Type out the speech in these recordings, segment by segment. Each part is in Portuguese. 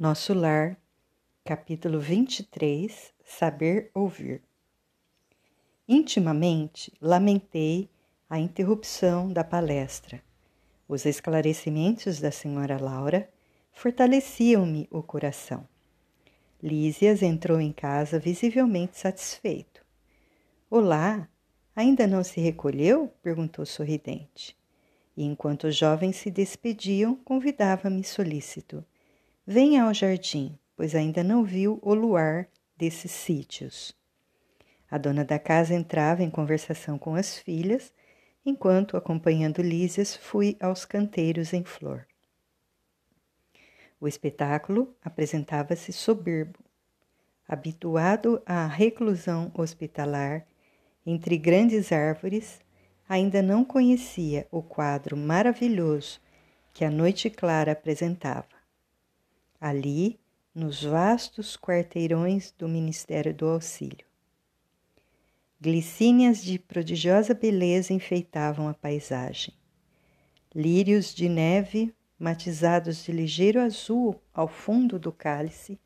Nosso Lar, capítulo 23 Saber Ouvir. Intimamente lamentei a interrupção da palestra. Os esclarecimentos da senhora Laura fortaleciam-me o coração. Lísias entrou em casa visivelmente satisfeito. Olá, ainda não se recolheu? perguntou sorridente. E enquanto os jovens se despediam, convidava-me solícito. Venha ao jardim, pois ainda não viu o luar desses sítios. A dona da casa entrava em conversação com as filhas, enquanto, acompanhando Lísias, fui aos canteiros em flor. O espetáculo apresentava-se soberbo. Habituado à reclusão hospitalar entre grandes árvores, ainda não conhecia o quadro maravilhoso que a noite clara apresentava. Ali, nos vastos quarteirões do Ministério do Auxílio. Glicínias de prodigiosa beleza enfeitavam a paisagem. Lírios de neve, matizados de ligeiro azul ao fundo do cálice,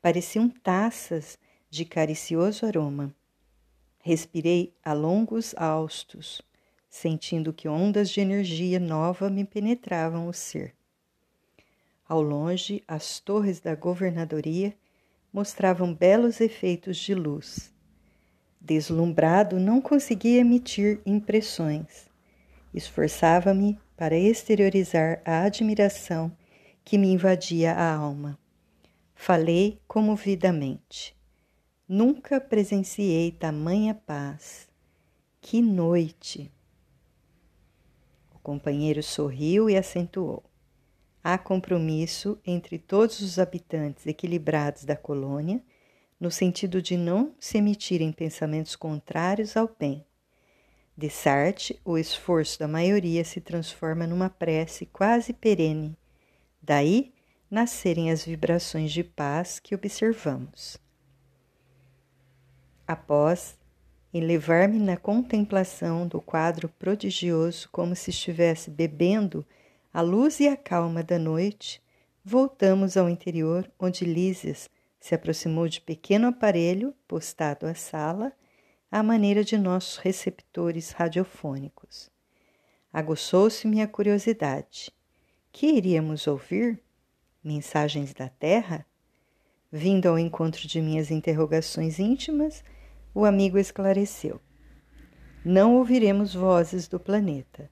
pareciam taças de caricioso aroma. Respirei a longos haustos, sentindo que ondas de energia nova me penetravam o ser. Ao longe, as torres da governadoria mostravam belos efeitos de luz. Deslumbrado, não conseguia emitir impressões. Esforçava-me para exteriorizar a admiração que me invadia a alma. Falei comovidamente. Nunca presenciei tamanha paz. Que noite! O companheiro sorriu e acentuou. Há compromisso entre todos os habitantes equilibrados da colônia, no sentido de não se emitirem pensamentos contrários ao bem. De Sartre, o esforço da maioria se transforma numa prece quase perene. Daí nascerem as vibrações de paz que observamos. Após elevar-me na contemplação do quadro prodigioso, como se estivesse bebendo a luz e a calma da noite, voltamos ao interior, onde Lísias se aproximou de pequeno aparelho postado à sala, à maneira de nossos receptores radiofônicos. Aguçou-se-me a curiosidade. Que iríamos ouvir? Mensagens da Terra? Vindo ao encontro de minhas interrogações íntimas, o amigo esclareceu. Não ouviremos vozes do planeta.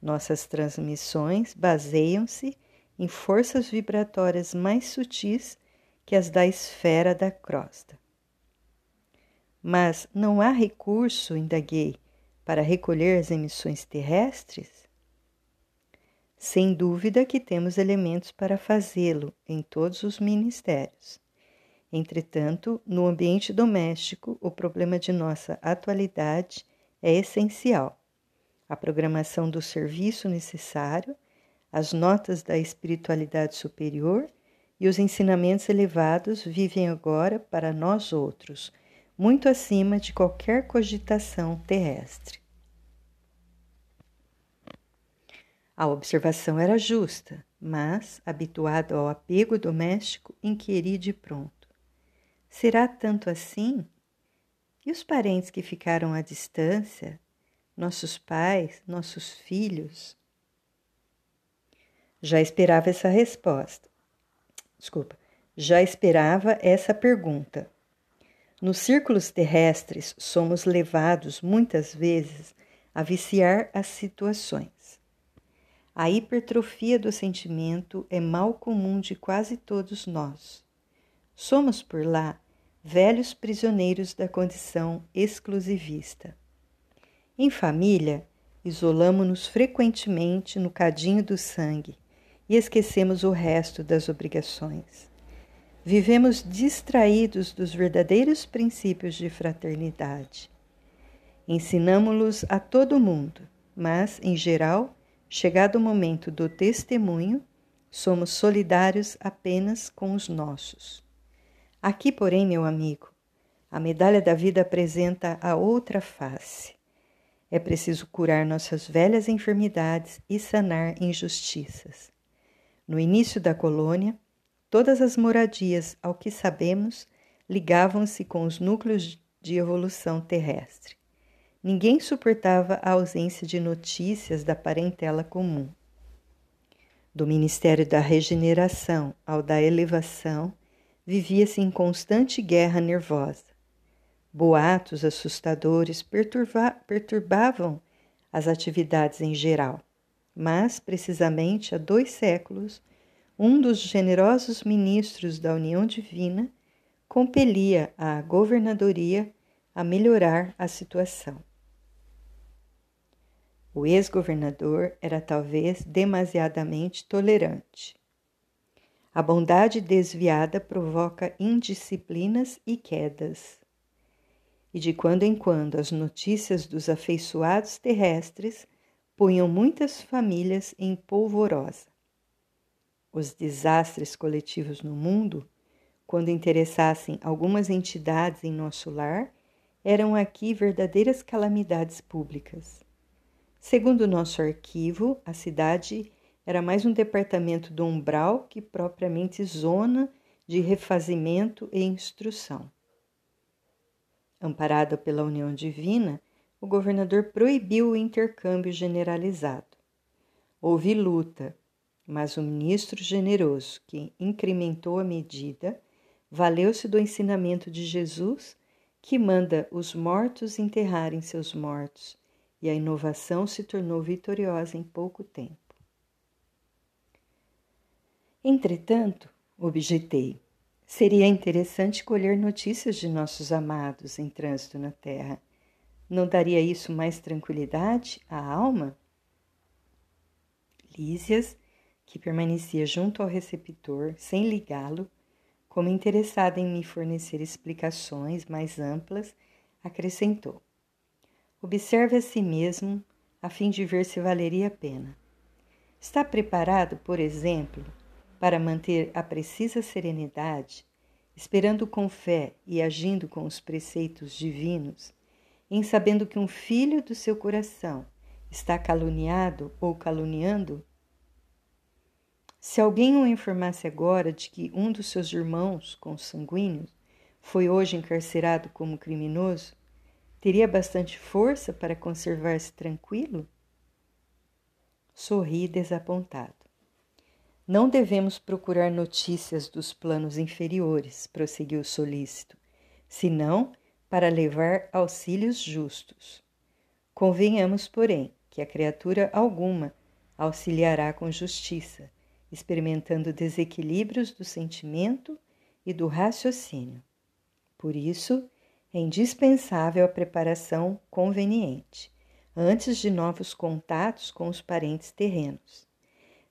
Nossas transmissões baseiam-se em forças vibratórias mais sutis que as da esfera da crosta. Mas não há recurso, indaguei, para recolher as emissões terrestres? Sem dúvida que temos elementos para fazê-lo em todos os ministérios. Entretanto, no ambiente doméstico, o problema de nossa atualidade é essencial a programação do serviço necessário, as notas da espiritualidade superior e os ensinamentos elevados vivem agora para nós outros, muito acima de qualquer cogitação terrestre. A observação era justa, mas, habituado ao apego doméstico, inquiri de pronto. Será tanto assim? E os parentes que ficaram à distância, nossos pais, nossos filhos? Já esperava essa resposta. Desculpa, já esperava essa pergunta. Nos círculos terrestres, somos levados muitas vezes a viciar as situações. A hipertrofia do sentimento é mal comum de quase todos nós. Somos por lá velhos prisioneiros da condição exclusivista. Em família, isolamo-nos frequentemente no cadinho do sangue e esquecemos o resto das obrigações. Vivemos distraídos dos verdadeiros princípios de fraternidade. Ensinamo-los a todo mundo, mas, em geral, chegado o momento do testemunho, somos solidários apenas com os nossos. Aqui, porém, meu amigo, a medalha da vida apresenta a outra face. É preciso curar nossas velhas enfermidades e sanar injustiças. No início da colônia, todas as moradias, ao que sabemos, ligavam-se com os núcleos de evolução terrestre. Ninguém suportava a ausência de notícias da parentela comum. Do Ministério da Regeneração ao da Elevação, vivia-se em constante guerra nervosa. Boatos assustadores perturba perturbavam as atividades em geral, mas, precisamente há dois séculos, um dos generosos ministros da União Divina compelia a governadoria a melhorar a situação. O ex-governador era talvez demasiadamente tolerante. A bondade desviada provoca indisciplinas e quedas. E de quando em quando as notícias dos afeiçoados terrestres punham muitas famílias em polvorosa. Os desastres coletivos no mundo, quando interessassem algumas entidades em nosso lar, eram aqui verdadeiras calamidades públicas. Segundo nosso arquivo, a cidade era mais um departamento do umbral que propriamente zona de refazimento e instrução. Amparado pela união divina, o governador proibiu o intercâmbio generalizado. Houve luta, mas o ministro generoso, que incrementou a medida, valeu-se do ensinamento de Jesus, que manda os mortos enterrarem seus mortos, e a inovação se tornou vitoriosa em pouco tempo. Entretanto, objetei, seria interessante colher notícias de nossos amados em trânsito na Terra. Não daria isso mais tranquilidade à alma? Lísias, que permanecia junto ao receptor sem ligá-lo, como interessada em me fornecer explicações mais amplas, acrescentou: Observe a si mesmo a fim de ver se valeria a pena. Está preparado, por exemplo, para manter a precisa serenidade, esperando com fé e agindo com os preceitos divinos, em sabendo que um filho do seu coração está caluniado ou caluniando? Se alguém o informasse agora de que um dos seus irmãos consanguíneos foi hoje encarcerado como criminoso, teria bastante força para conservar-se tranquilo? Sorri desapontado. Não devemos procurar notícias dos planos inferiores, prosseguiu o solícito, senão para levar auxílios justos. Convenhamos, porém, que a criatura alguma auxiliará com justiça, experimentando desequilíbrios do sentimento e do raciocínio. Por isso, é indispensável a preparação conveniente, antes de novos contatos com os parentes terrenos.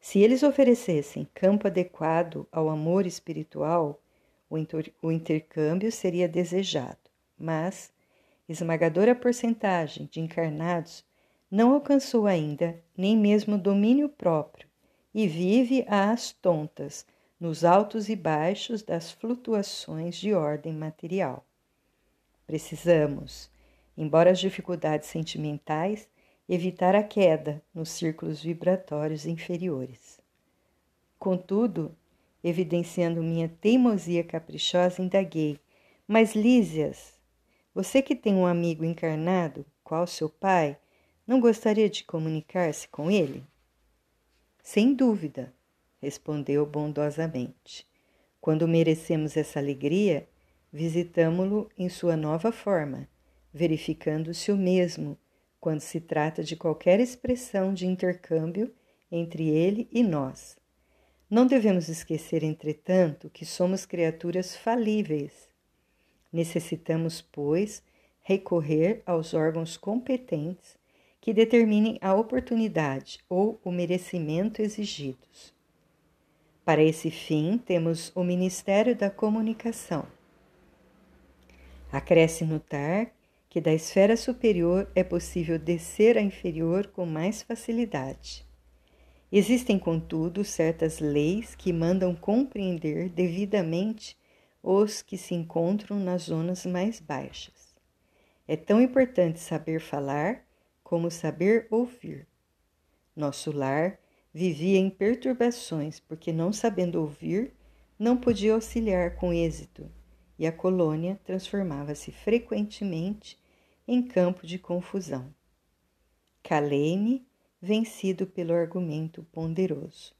Se eles oferecessem campo adequado ao amor espiritual, o, inter o intercâmbio seria desejado, mas esmagadora porcentagem de encarnados não alcançou ainda nem mesmo domínio próprio e vive às tontas nos altos e baixos das flutuações de ordem material. Precisamos, embora as dificuldades sentimentais evitar a queda nos círculos vibratórios inferiores. Contudo, evidenciando minha teimosia caprichosa, indaguei: Mas Lísias, você que tem um amigo encarnado, qual seu pai, não gostaria de comunicar-se com ele? Sem dúvida, respondeu bondosamente. Quando merecemos essa alegria, visitamo-lo em sua nova forma, verificando se o mesmo quando se trata de qualquer expressão de intercâmbio entre ele e nós. Não devemos esquecer, entretanto, que somos criaturas falíveis. Necessitamos, pois, recorrer aos órgãos competentes que determinem a oportunidade ou o merecimento exigidos. Para esse fim, temos o Ministério da Comunicação. Acresce notar que da esfera superior é possível descer à inferior com mais facilidade. Existem, contudo, certas leis que mandam compreender devidamente os que se encontram nas zonas mais baixas. É tão importante saber falar como saber ouvir. Nosso lar vivia em perturbações porque, não sabendo ouvir, não podia auxiliar com êxito e a colônia transformava-se frequentemente em campo de confusão. Calei-me, vencido pelo argumento ponderoso.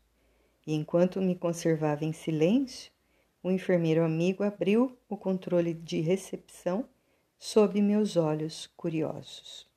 E enquanto me conservava em silêncio, o enfermeiro amigo abriu o controle de recepção sob meus olhos curiosos.